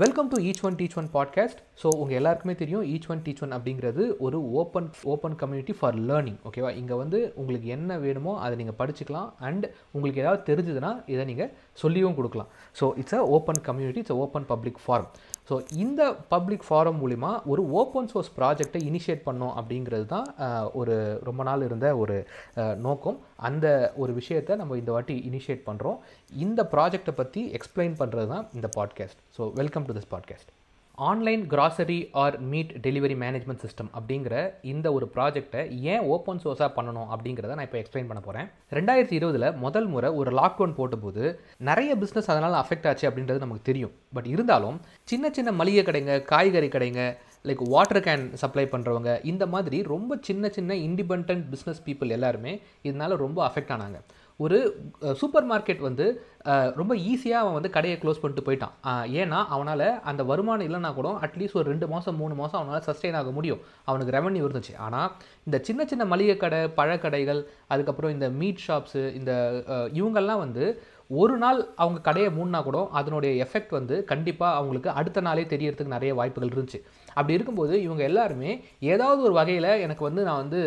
Welcome to each one teach one podcast so உங்கள் எல்லாருக்குமே தெரியும் ஈச் ஒன் டீச் ஒன் அப்படிங்கிறது ஒரு open open community for learning ஓகேவா இங்கே வந்து உங்களுக்கு என்ன வேணுமோ அதை நீங்கள் படிச்சுக்கலாம். அண்ட் உங்களுக்கு ஏதாவது தெரிஞ்சதுன்னா இதை நீங்கள் சொல்லியும் கொடுக்கலாம். So it's a open community it's open public forum so இந்த பப்ளிக் ஃபாரம் மூலிமா ஒரு ஓப்பன் சோர்ஸ் ப்ராஜெக்டை இனிஷியேட் பண்ணோம் அப்படிங்கிறது தான் ஒரு ரொம்ப நாள் இருந்த ஒரு நோக்கம். அந்த ஒரு விஷயத்தை நம்ம இந்த வாட்டி இனிஷியேட் பண்ணுறோம் இந்த ப்ராஜெக்டை பற்றி எக்ஸ்பிளைன் பண்ணுறது தான் இந்த podcast so welcome to this podcast online grocery or meat delivery management system அப்படிங்கிற இந்த ஒரு ப்ராஜெக்டை ஏன் ஓப்பன் சோர்ஸாக பண்ணணும் அப்படிங்கிறத நான் இப்போ எக்ஸ்பிளைன் பண்ண போகிறேன் ரெண்டாயிரத்தி இருபதில் முதல் முறை ஒரு லாக்டவுன் போட்டபோது நிறைய பிஸ்னஸ் அதனால் அஃபெக்ட் ஆச்சு அப்படின்றது நமக்கு தெரியும். பட் இருந்தாலும் சின்ன சின்ன மளிகை கடைங்க காய்கறி கடைங்க லைக் வாட்டர் கேன் சப்ளை பண்ணுறவங்க இந்த மாதிரி ரொம்ப சின்ன சின்ன இண்டிபெண்ட் பிஸ்னஸ் பீப்புள் எல்லாருமே இதனால் ரொம்ப அஃபெக்ட் ஆனாங்க. ஒரு சூப்பர் மார்க்கெட் வந்து ரொம்ப ஈஸியாக அவன் வந்து கடையை க்ளோஸ் பண்ணிட்டு போயிட்டான். ஏன்னா அவனால் அந்த வருமானம் இல்லைனா கூட அட்லீஸ்ட் ஒரு ரெண்டு மாதம் மூணு மாதம் அவனால் சஸ்டெயின் ஆக முடியும். அவனுக்கு ரெவன்யூ இருந்துச்சு. ஆனால் இந்த சின்ன சின்ன மளிகை கடை பழக்கடைகள் அதுக்கப்புறம் இந்த மீட் ஷாப்ஸு இந்த இவங்கெல்லாம் வந்து ஒரு நாள் அவங்க கடையை மூணுனா கூட அதனுடைய எஃபெக்ட் வந்து கண்டிப்பாக அவங்களுக்கு அடுத்த நாளே தெரியறதுக்கு நிறைய வாய்ப்புகள் இருந்துச்சு. அப்படி இருக்கும்போது இவங்க எல்லாருமே ஏதாவது ஒரு வகையில் எனக்கு வந்து நான் வந்து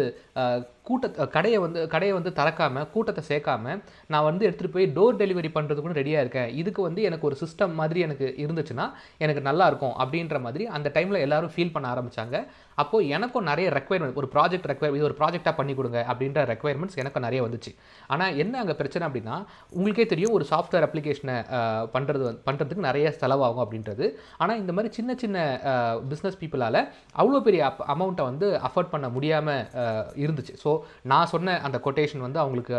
கூட்ட கடையை வந்து கடையை வந்து திறக்காமல் கூட்டத்தை சேர்க்காம நான் வந்து எடுத்துகிட்டு போய் டோர் டெலிவரி பண்ணுறதுக்கு ரெடியாக இருக்கேன். இதுக்கு வந்து எனக்கு ஒரு சிஸ்டம் மாதிரி எனக்கு இருந்துச்சுன்னா எனக்கு நல்லாயிருக்கும் அப்படின்ற மாதிரி அந்த டைமில் எல்லாரும் ஃபீல் பண்ண ஆரம்பித்தாங்க அப்போது எனக்கும் நிறைய ரெக்குயர்மெண்ட் ஒரு ப்ராஜெக்ட் ரெக்குயர் இது ஒரு ப்ராஜெக்டாக பண்ணி கொடுங்க அப்படின்ற ரெக்குயர்மெண்ட்ஸ் எனக்கு நிறைய வந்துச்சு. ஆனால் என்ன அங்கே பிரச்சனை அப்படின்னா உங்களுக்கே தெரியும் ஒரு சாஃப்ட்வேர் அப்ளிகேஷனை பண்ணுறது பண்ணுறதுக்கு நிறைய செலவாகும் அப்படின்றது. ஆனால் இந்த மாதிரி சின்ன சின்ன பிஸ்னஸ் பீப்புளால் அவ்வளோ பெரிய அப் அமௌண்ட்டை வந்து அஃபோர்ட் பண்ண முடியாமல் இருந்துச்சு. ஸோ நான் சொன்ன அந்த கொட்டேஷன் வந்து அவங்களுக்கு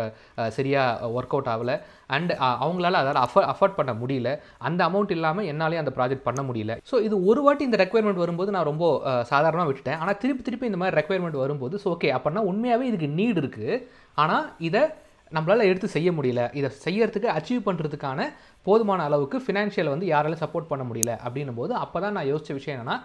சரியாக ஒர்க் அவுட் ஆகலை. அண்ட் அவங்களால அதால் அஃபர் அஃபோர்ட் பண்ண முடியல. அந்த அமௌண்ட் இல்லாமல் என்னாலே அந்த ப்ராஜெக்ட் பண்ண முடியல. ஸோ இது ஒரு வாட்டி இந்த ரெக்குயர்மெண்ட் வரும்போது நான் ரொம்ப சாதாரணமாக விட்டுட்டேன். ஆனால் திருப்பி திருப்பி இந்த மாதிரி ரெக்குயர்மெண்ட் வரும்போது ஸோ ஓகே அப்படின்னா உண்மையாகவே இதுக்கு நீட் இருக்குது ஆனால் இதை நம்மளால் எடுத்து செய்ய முடியல. இதை செய்யறதுக்கு அச்சீவ் பண்ணுறதுக்கான போதுமான அளவுக்கு ஃபினான்ஷியல் வந்து யாராலும் சப்போர்ட் பண்ண முடியல அப்படின்னும் போது அப்போ தான் நான் யோசித்த விஷயம் என்னென்னா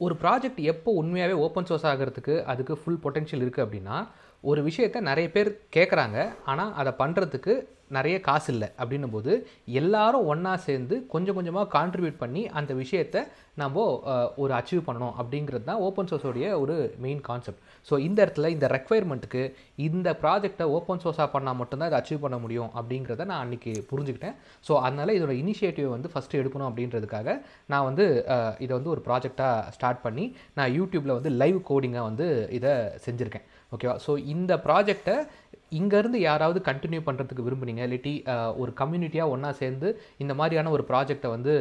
ஒரு ப்ராஜெக்ட் எப்போ உண்மையாகவே ஓப்பன் சோர்ஸ் ஆகிறதுக்கு அதுக்கு ஃபுல் பொட்டென்ஷியல் இருக்குது அப்படின்னா ஒரு விஷயத்தை நிறைய பேர் கேட்குறாங்க ஆனால் அதை பண்ணுறதுக்கு நிறைய காசு இல்லை. அப்படின்னும் போது எல்லாரும் ஒன்றா சேர்ந்து கொஞ்சம் கொஞ்சமாக கான்ட்ரிபியூட் பண்ணி அந்த விஷயத்தை நம்ம ஒரு அச்சீவ் பண்ணணும் அப்படிங்கிறது தான் ஓப்பன் சோர்ஸோடைய ஒரு மெயின் கான்செப்ட் ஸோ இந்த இடத்துல இந்த ரெக்குயர்மெண்ட்டுக்கு இந்த ப்ராஜெக்டை ஓப்பன் சோர்ஸாக பண்ணால் மட்டும்தான் இதை அச்சீவ் பண்ண முடியும் அப்படிங்கிறத நான் அன்றைக்கி புரிஞ்சுக்கிட்டேன். ஸோ அதனால் இதோட இனிஷியேட்டிவ் வந்து ஃபஸ்ட்டு எடுக்கணும் அப்படின்றதுக்காக நான் வந்து இதை வந்து ஒரு ப்ராஜெக்டாக ஸ்டார்ட் பண்ணி நான் யூடியூப்பில் வந்து லைவ் கோடிங்காக வந்து இதை செஞ்சுருக்கேன். ஓகேவா ஸோ இந்த ப்ராஜெக்டை இங்கேருந்து யாராவது கண்டினியூ பண்ணுறதுக்கு விரும்புனீங்க இல்லாட்டி ஒரு கம்யூனிட்டியாக ஒன்றா சேர்ந்து இந்த மாதிரியான ஒரு ப்ராஜெக்டை வந்து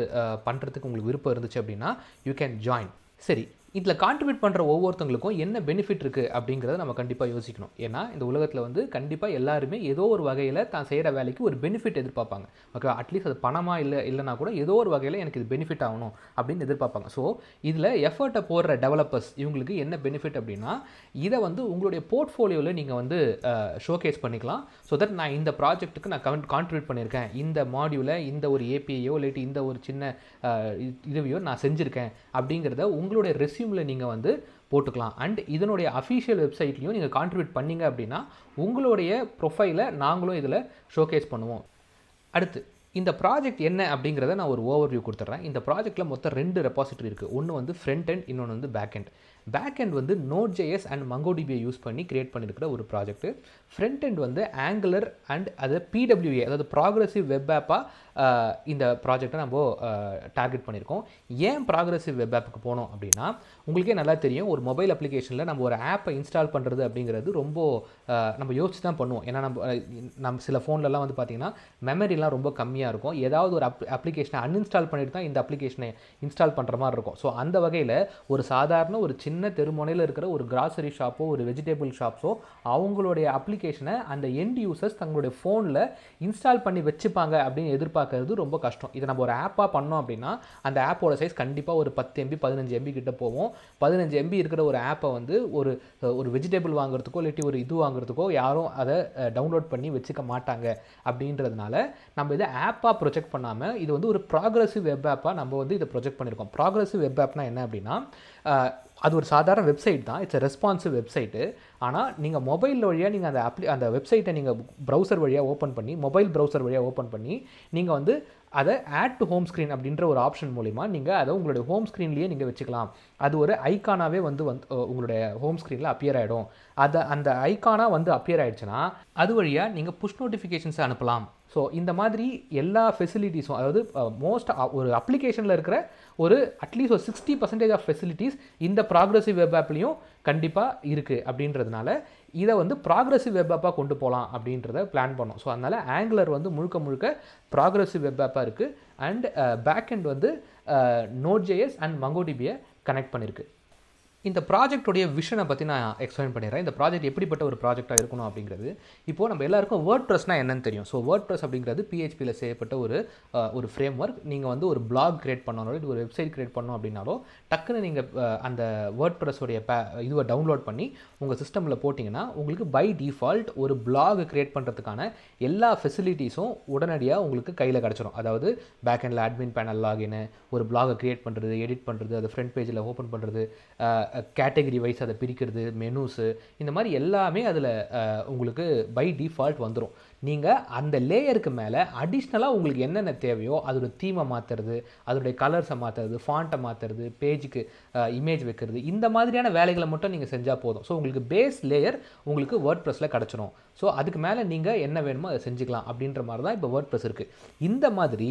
பண்ணுறதுக்கு உங்களுக்கு விருப்பம் இருந்துச்சு அப்படின்னா யூ கேன் ஜாயின் சரி இதில் கான்ட்ரிபியூட் பண்ணுற ஒவ்வொருத்தங்களுக்கும் என்ன பெனிஃபிட் இருக்குது அப்படிங்கிறத நம்ம கண்டிப்பாக யோசிக்கணும். ஏன்னா இந்த உலகத்தில் வந்து கண்டிப்பாக எல்லாருமே ஏதோ ஒரு வகையில் தான் செய்கிற வேலைக்கு ஒரு பெனிஃபிட் எதிர்பார்ப்பாங்க. ஓகே அட்லீஸ்ட் அது பணமாக இல்லை இல்லைனா கூட ஏதோ ஒரு வகையில் எனக்கு இது பெனிஃபிட் ஆகணும் அப்படின்னு எதிர்பார்ப்பாங்க. ஸோ இதில் எஃபர்ட்டை போடுற டெவலப்பர்ஸ் இவங்களுக்கு என்ன பெனிஃபிட் அப்படின்னா இதை வந்து உங்களுடைய போர்ட்ஃபோலியோவில் நீங்கள் வந்து ஷோகேஸ் பண்ணிக்கலாம். ஸோ தட் நான் இந்த ப்ராஜெக்ட்டுக்கு நான் கவன் கான்ட்ரிபியூட் பண்ணியிருக்கேன். இந்த மாடியூலை இந்த ஒரு ஏபிஐயோ இல்லாட்டி இந்த ஒரு சின்ன இதுவையோ நான் செஞ்சுருக்கேன் அப்படிங்கிறத உங்களுடைய ரெஸ்யூமில் நீங்கள் வந்து போட்டுக்கலாம். அண்ட் இதனுடைய அஃபிஷியல் வெப்சைட்லையும் நீங்கள் கான்ட்ரிபியூட் பண்ணீங்க அப்படின்னா உங்களுடைய ப்ரொஃபைலை நாங்களும் இதில் ஷோகேஸ் பண்ணுவோம். அடுத்து இந்த ப்ராஜெக்ட் என்ன அப்படிங்கிறத நான் ஒரு ஓவர்வியூ கொடுத்துட்றேன் இந்த ப்ராஜெக்ட்டில் மொத்தம் ரெண்டு ரெபாசிட்டரி இருக்குது ஒன்று வந்து ஃப்ரண்ட் அண்ட் இன்னொன்று வந்து பேக் அண்ட் பேக் அண்ட் வந்து நோட் ஜேஎஸ் அண்ட் மங்கோடிபியை யூஸ் பண்ணி கிரியேட் பண்ணியிருக்கிற ஒரு ப்ராஜெக்ட் ஃப்ரண்ட் அண்ட் வந்து ஆங்குலர் அண்ட் அது பிடபிள்யூஏ அதாவது ப்ராக்ரஸிவ் வெப் ஆப்பாக இந்த ப்ராஜெக்டை நம்ம டார்கெட் பண்ணியிருக்கோம். ஏன் ப்ராக்ரஸிவ் வெப் ஆப்புக்கு போனோம் அப்படின்னா உங்களுக்கே நல்லா தெரியும் ஒரு மொபைல் அப்ளிகேஷனில் நம்ம ஒரு ஆப்பை இன்ஸ்டால் பண்ணுறது அப்படிங்கிறது ரொம்ப நம்ம யோசிச்சு தான் பண்ணுவோம். ஏன்னா நம்ம நம்ம சில ஃபோன்லலாம் வந்து பார்த்திங்கன்னா மெமரிலாம் ரொம்ப கம்மியாக இருக்கும். ஏதாவது ஒரு அப் அப்ளிகேஷனை அன்இன்ஸ்டால் பண்ணிட்டு தான் இந்த அப்ளிகேஷனை இன்ஸ்டால் பண்ணுற மாதிரி இருக்கும். ஸோ அந்த வகையில் ஒரு சாதாரண ஒரு சின்ன தெருமுனையில் இருக்கிற ஒரு கிராசரி ஷாப்போ ஒரு வெஜிடபிள் ஷாப்ஸோ அவங்களுடைய அப்ளிகேஷனை அந்த எண்ட் யூசர்ஸ் தங்களுடைய ஃபோனில் இன்ஸ்டால் பண்ணி வச்சுப்பாங்க அப்படின்னு எதிர்பார்க்க பார்க்கறது ரொம்ப கஷ்டம். இதை நம்ம ஒரு ஆப்பாக பண்ணோம் அப்படின்னா அந்த ஆப்போட சைஸ் கண்டிப்பாக ஒரு பத்து எம்பி பதினஞ்சு எம்பி கிட்ட போவோம் பதினஞ்சு எம்பி இருக்கிற ஒரு ஆப்பை வந்து ஒரு ஒரு வெஜிடபிள் வாங்குறதுக்கோ இல்லாட்டி ஒரு இது வாங்குறதுக்கோ யாரும் அதை டவுன்லோட் பண்ணி வச்சுக்க மாட்டாங்க. அப்படின்றதுனால நம்ம இதை ஆப்பாக ப்ரொஜெக்ட் பண்ணாமல் இது வந்து ஒரு ப்ராக்ரஸிவ் வெப் ஆப்பாக நம்ம வந்து இதை ப்ரொஜெக்ட் பண்ணியிருக்கோம் ப்ராக்ரஸிவ் வெப் ஆப்னா என்ன அப்படின்னா அது ஒரு சாதாரண வெப்சைட் தான். இட்ஸ் ரெஸ்பான்சிவ் வெப்சைட்டு ஆனால் நீங்கள் மொபைல் வழியாக நீங்கள் அந்த அப்ளி அந்த வெப்சைட்டை நீங்கள் ப்ரௌசர் வழியாக ஓப்பன் பண்ணி மொபைல் ப்ரௌசர் வழியாக ஓப்பன் பண்ணி நீங்கள் வந்து அதை ஆட் டு ஹோம் ஸ்க்ரீன் அப்படின்ற ஒரு ஆப்ஷன் மூலிமா நீங்கள் அதை உங்களுடைய ஹோம் ஸ்க்ரீன்லேயே நீங்கள் வச்சுக்கலாம். அது ஒரு ஐக்கானாகவே வந்து வந்து உங்களுடைய ஹோம் ஸ்க்ரீனில் அப்பியர் ஆகிடும் அதை அந்த ஐக்கானாக வந்து அப்பியர் ஆகிடுச்சுன்னா அது வழியாக நீங்கள் புஷ் நோட்டிஃபிகேஷன்ஸை அனுப்பலாம். ஸோ இந்த மாதிரி எல்லா ஃபெசிலிட்டிஸும் அதாவது மோஸ்ட் ஒரு அப்ளிகேஷனில் இருக்கிற ஒரு அட்லீஸ்ட் ஒரு சிக்ஸ்டி பர்சன்டேஜ் ஆஃப் ஃபெசிலிட்டிஸ் இந்த ப்ராக்ரஸிவ் வெப் ஆப்லேயும் கண்டிப்பாக இருக்குது அப்படின்றதுனால இதை வந்து ப்ராக்ரஸிவ் வெப் ஆப்பாக கொண்டு போகலாம் அப்படின்றத பிளான் பண்ணோம். ஸோ அதனால் ஆங்குலர் வந்து முழுக்க முழுக்க ப்ராக்ரஸிவ் வெப் ஆப்பாக இருக்குது அண்ட் பேக் அண்ட் வந்து நோட் ஜேஎஸ் அண்ட் மங்கோடிபியை கனெக்ட் பண்ணியிருக்கு இந்த ப்ராஜெக்டுடைய விஷனை பற்றி நான் எக்ஸ்பிளைன் பண்ணிடுறேன். இந்த ப்ராஜெக்ட் எப்படிப்பட்ட ஒரு ப்ராஜெக்டாக இருக்கணும் அப்படிங்கிறது. இப்போது நம்ம எல்லாருக்கும் வேர்ட் ப்ரெஸ்னால் என்னன்னு தெரியும். ஸோ வேர்ட் ப்ரெஸ் அப்படிங்கிறது பிஹெச்பியில் செய்யப்பட்ட ஒரு ஒரு ஃப்ரேம் ஒர்க் நீங்கள் வந்து ஒரு பிளாக் கிரியேட் பண்ணாலோ இல்லை ஒரு வெப்சைட் கிரியேட் பண்ணோம் அப்படின்னாலோ டக்குன்னு நீங்கள் அந்த வேர்ட் ப்ரெஸ்ஸுடைய பே இதுவை டவுன்லோட் பண்ணி உங்கள் சிஸ்டமில் போட்டிங்கன்னா உங்களுக்கு பை டிஃபால்ட் ஒரு பிளாக் கிரியேட் பண்ணுறதுக்கான எல்லா ஃபெசிலிட்டிஸும் உடனடியாக உங்களுக்கு கையில் கிடச்சிரும். அதாவது பேக் எண்டில் அட்மின் பேனல் லாகின் ஒரு பிளாகை கிரியேட் பண்ணுறது எடிட் பண்ணுறது அதை ஃப்ரண்ட் பேஜில் ஓப்பன் பண்ணுறது கேட்டகரி வைஸ் அதை பிரிக்கிறது மெனூஸு இந்த மாதிரி எல்லாமே அதில் உங்களுக்கு பை டிஃபால்ட் வந்துடும் நீங்கள் அந்த லேயருக்கு மேலே அடிஷ்னலாக உங்களுக்கு என்னென்ன தேவையோ அதோடய தீமை மாற்றுறது அதோடைய கலர்ஸை மாற்றுறது ஃபாண்ட்டை மாற்றுறது பேஜுக்கு இமேஜ் வைக்கிறது இந்த மாதிரியான வேலைகளை மட்டும் நீங்கள் செஞ்சால் போதும். ஸோ உங்களுக்கு பேஸ் லேயர் உங்களுக்கு வேர்ட் ப்ரெஸ்ஸில் கிடச்சிரும். ஸோ அதுக்கு மேலே நீங்கள் என்ன வேணுமோ அதை செஞ்சுக்கலாம் அப்படின்ற மாதிரி தான் இப்போ வேர்ட் ப்ரெஸ் இருக்குது இந்த மாதிரி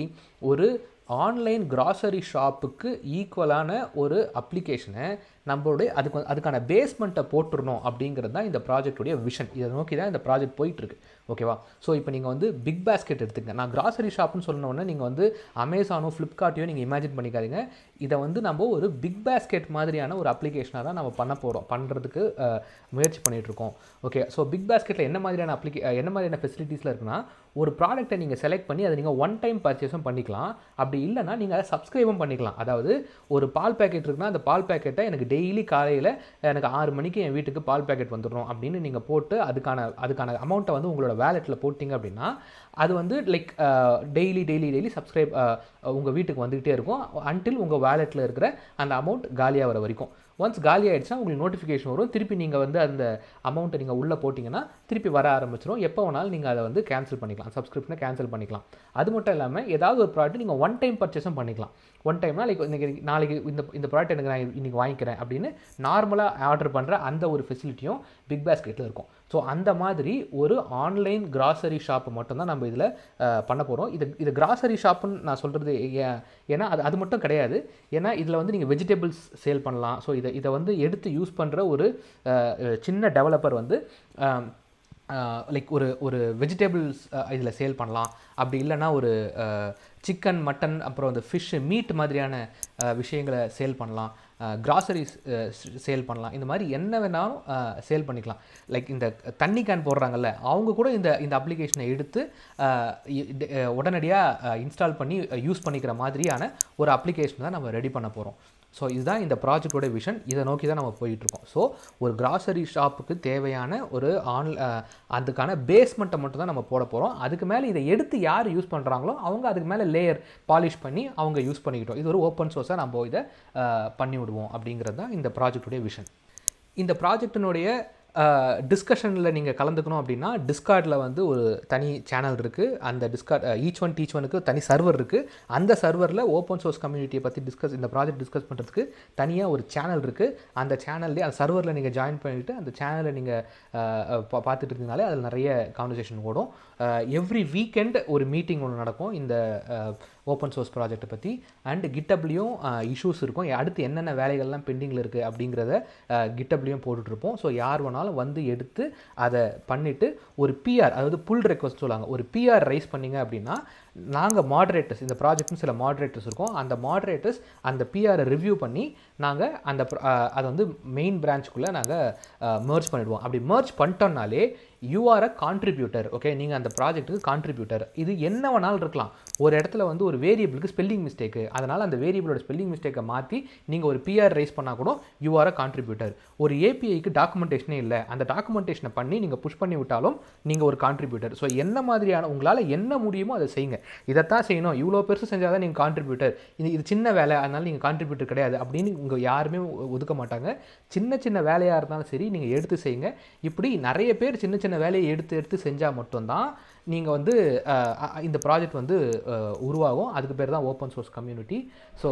ஒரு ஆன்லைன் கிராசரி ஷாப்புக்கு ஈக்குவலான ஒரு அப்ளிகேஷனை நம்மளுடைய அதுக்கு அதுக்கான பேஸ்மெண்ட்டை போட்டுடணும் அப்படிங்கிறது தான் இந்த ப்ராஜெக்ட்டுடைய விஷன் இதை நோக்கி தான் இந்த ப்ராஜெக்ட் போயிட்டுருக்கு. ஓகேவா ஸோ இப்போ நீங்கள் வந்து பிக் பேஸ்கெட் எடுத்துங்க. நான் கிராசரி ஷாப்னு சொன்னோடனே நீங்கள் வந்து அமேசானோ ஃப்ளிப்கார்ட்டையோ நீங்கள் இமேஜின் பண்ணிக்காதீங்க. இதை வந்து நம்ம ஒரு பிக் பேஸ்கெட் மாதிரியான ஒரு அப்ளிகேஷனாக தான் நம்ம பண்ண போகிறோம் பண்ணுறதுக்கு முயற்சி பண்ணிகிட்ருக்கோம் ஓகே ஸோ பிக் பேஸ்கெட்டில் என்ன மாதிரியான அப்ளிகே என்ன மாதிரியான ஃபெசிலிட்டிஸில் இருக்குன்னா ஒரு ப்ராடக்ட்டை நீங்கள் செலக்ட் பண்ணி அதை நீங்கள் ஒன் டைம் பர்ச்சேஸும் பண்ணிக்கலாம். அப்படி இல்லைன்னா நீங்கள் அதை சப்ஸ்கிரைபும் பண்ணிக்கலாம். அதாவது ஒரு பால் பேக்கெட் இருக்குன்னா அந்த பால் பேக்கெட்டை எனக்கு டெய்லி காலையில் எனக்கு ஆறு மணிக்கு என் வீட்டுக்கு பால் பேக்கெட் வந்துடும் அப்படின்னு நீங்கள் போட்டு அதுக்கான அதுக்கான அமௌண்ட்டை வந்து உங்களோட வேலெட்டில் போட்டிங்க அப்படின்னா அது வந்து like daily daily daily subscribe உங்கள் வீட்டுக்கு வந்துக்கிட்டே இருக்கும். அன்டில் உங்கள் வேலெட்டில் இருக்கிற அந்த அமௌண்ட் காலியாகிற வரைக்கும். ஒன்ஸ் காலி ஆகிடுச்சா உங்களுக்கு நோட்டிஃபிகேஷன் வரும். திருப்பி நீங்கள் வந்து அந்த அமௌண்ட்டை நீங்கள் உள்ளே போட்டிங்கன்னா திருப்பி வர ஆரம்பிச்சிடும் எப்போ வேணாலும் நீங்கள் அதை வந்து கேன்சல் பண்ணிக்கலாம். சப்ஸ்கிரிப்ஷனை கேன்சல் பண்ணிக்கலாம். அது மட்டும் இல்லாமல் ஏதாவது ஒரு ப்ராடக்ட் நீங்கள் ஒன் டைம் பர்ச்சேஸும் பண்ணிக்கலாம். ஒன் டைம்னா லைக் இன்றைக்கி நாளைக்கு இந்த இந்த ப்ராடக்ட் எனக்கு நான் இன்றைக்கி வாங்கிக்கிறேன் அப்படின்னு நார்மலாக ஆர்டர் பண்ணுற அந்த ஒரு ஃபெசிலிட்டியும் பிக் பாஸ்கெட்டில் இருக்கும். ஸோ அந்த மாதிரி ஒரு ஆன்லைன் கிராசரி ஷாப் மட்டும்தான் நம்ம இதில் பண்ண போகிறோம் இது இது கிராசரி ஷாப்புன்னு நான் சொல்கிறது ஏன்னா அது அது மட்டும் கிடையாது. ஏன்னா இதில் வந்து நீங்கள் வெஜிடபிள்ஸ் சேல் பண்ணலாம். ஸோ இதை இதை வந்து எடுத்து யூஸ் பண்ணுற ஒரு சின்ன டெவலப்பர் வந்து லைக் ஒரு ஒரு வெஜிடபிள்ஸ் இதில் சேல் பண்ணலாம். அப்படி இல்லைன்னா ஒரு சிக்கன் மட்டன் அப்புறம் இந்த ஃபிஷ்ஷு மீட் மாதிரியான விஷயங்களை சேல் பண்ணலாம். கிராசரிஸ் சேல் பண்ணலாம். இந்த மாதிரி என்ன வேணாலும் சேல் பண்ணிக்கலாம். லைக் இந்த தண்ணி கேன் போடுறாங்கல்ல அவங்க கூட இந்த இந்த அப்ளிகேஷனை எடுத்து உடனடியாக இன்ஸ்டால் பண்ணி யூஸ் பண்ணிக்கிற மாதிரியான ஒரு அப்ளிகேஷன் தான் நம்ம ரெடி பண்ண போகிறோம் ஸோ இதுதான் இந்த ப்ராஜெக்டோட விஷன் இதை நோக்கி தான் நம்ம போயிட்டுருக்கோம். ஸோ ஒரு கிராசரி ஷாப்புக்கு தேவையான ஒரு ஆன் அதுக்கான பேஸ்மெண்ட்டை மட்டும் தான் நம்ம போட போகிறோம் அதுக்கு மேலே இதை எடுத்து யார் யூஸ் பண்ணுறாங்களோ அவங்க அதுக்கு மேலே லேயர் பாலிஷ் பண்ணி அவங்க யூஸ் பண்ணிக்கிட்டோம். இது ஒரு ஓப்பன் சோர்ஸாக நம்ம இதை பண்ணி விடுவோம் அப்படிங்கிறது தான் இந்த ப்ராஜெக்டுடைய விஷன் இந்த ப்ராஜெக்டினுடைய டிஸ்கஷனில் நீங்கள் கலந்துக்கணும் அப்படின்னா டிஸ்கார்டில் வந்து ஒரு தனி சேனல் இருக்குது அந்த டிஸ்கார்ட் ஈச் ஒன் டீச் ஒனுக்கு தனி சர்வர் இருக்குது அந்த சர்வரில் ஓப்பன் சோர்ஸ் கம்யூனிட்டியை பற்றி டிஸ்கஸ் இந்த ப்ராஜெக்ட் டிஸ்கஸ் பண்ணுறதுக்கு தனியாக ஒரு சேனல் இருக்குது அந்த சேனல்லே அந்த சர்வரில் நீங்கள் ஜாயின் பண்ணிவிட்டு அந்த சேனலை நீங்கள் பார்த்துட்டு இருந்தீங்கனாலே அதில் நிறைய கான்வர்சேஷன் ஓடும். எவ்ரி வீக்கெண்ட் ஒரு மீட்டிங் ஒன்று நடக்கும். இந்த ஓப்பன் சோர்ஸ் ப்ராஜெக்ட்டை பற்றி அண்ட் கிட்டப்லேயும் இஷ்யூஸ் இருக்கும். அடுத்து என்னென்ன வேலைகள்லாம் பெண்டிங்கில் இருக்குது அப்படிங்கிறத கிட்டப்லேயும் போட்டுட்ருப்போம். ஸோ யார் வேணாலும் வந்து எடுத்து அதை பண்ணிவிட்டு ஒரு பிஆர் அதாவது புல் ரெக்வஸ்ட் சொல்லுவாங்க. ஒரு பிஆர் ரைஸ் பண்ணிங்க அப்படின்னா நாங்கள் மாடரேட்டர்ஸ் இந்த ப்ராஜெக்ட்னு சில மாடரேட்டர்ஸ் இருக்கும். அந்த மாடரேட்டர்ஸ் அந்த பிஆரை ரிவ்யூ பண்ணி நாங்கள் அந்த அதை வந்து மெயின் பிரான்ச்சுக்குள்ளே நாங்கள் மர்ஜ் பண்ணிடுவோம். அப்படி merge பண்ணிட்டோம்னாலே you are a contributor okay நீங்கள் அந்த ப்ராஜெக்ட்டுக்கு கான்ட்ரிபியூட்டர் இது என்ன வேணாலும் இருக்கலாம். ஒரு இடத்துல வந்து ஒரு வேரியபிளுக்கு ஸ்பெல்லிங் மிஸ்டேக்கு அதனால் அந்த வேரியபிளோட ஸ்பெல்லிங் மிஸ்டேக்கை மாற்றி நீங்கள் ஒரு பிஆர் ரைஸ் பண்ணால் கூட யூ ஆர் அ கான்ட்ரிபியூட்டர் ஒரு ஏபிஐக்கு டாக்குமெண்டேஷனே இல்லை. அந்த டாக்குமெண்டேஷனை பண்ணி நீங்கள் புஷ் பண்ணி விட்டாலும் நீங்கள் ஒரு கான்ட்ரிபியூட்டர் ஸோ என்ன மாதிரியான உங்களால் என்ன முடியுமோ அதை செய்யுங்க. இதைத்தான் செய்யணும். இவ்வளோ பெருசு செஞ்சால் தான் நீங்கள் கான்ட்ரிபியூட்டர் இது இது சின்ன வேலை அதனால் நீங்கள் கான்ட்ரிபியூட்டர் கிடையாது. அப்படின்னு இங்கே யாருமே ஒதுக்க மாட்டாங்க. சின்ன சின்ன வேலையாக இருந்தாலும் சரி நீங்கள் எடுத்து செய்யுங்க. இப்படி நிறைய பேர் சின்ன சின்ன வேலையை எடுத்து எடுத்து செஞ்சால் மட்டும்தான் நீங்கள் வந்து இந்த ப்ராஜெக்ட் வந்து உருவாகும். அதுக்கு பேர் தான் open source community so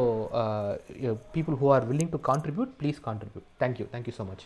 people who are willing to contribute please contribute thank you thank you so much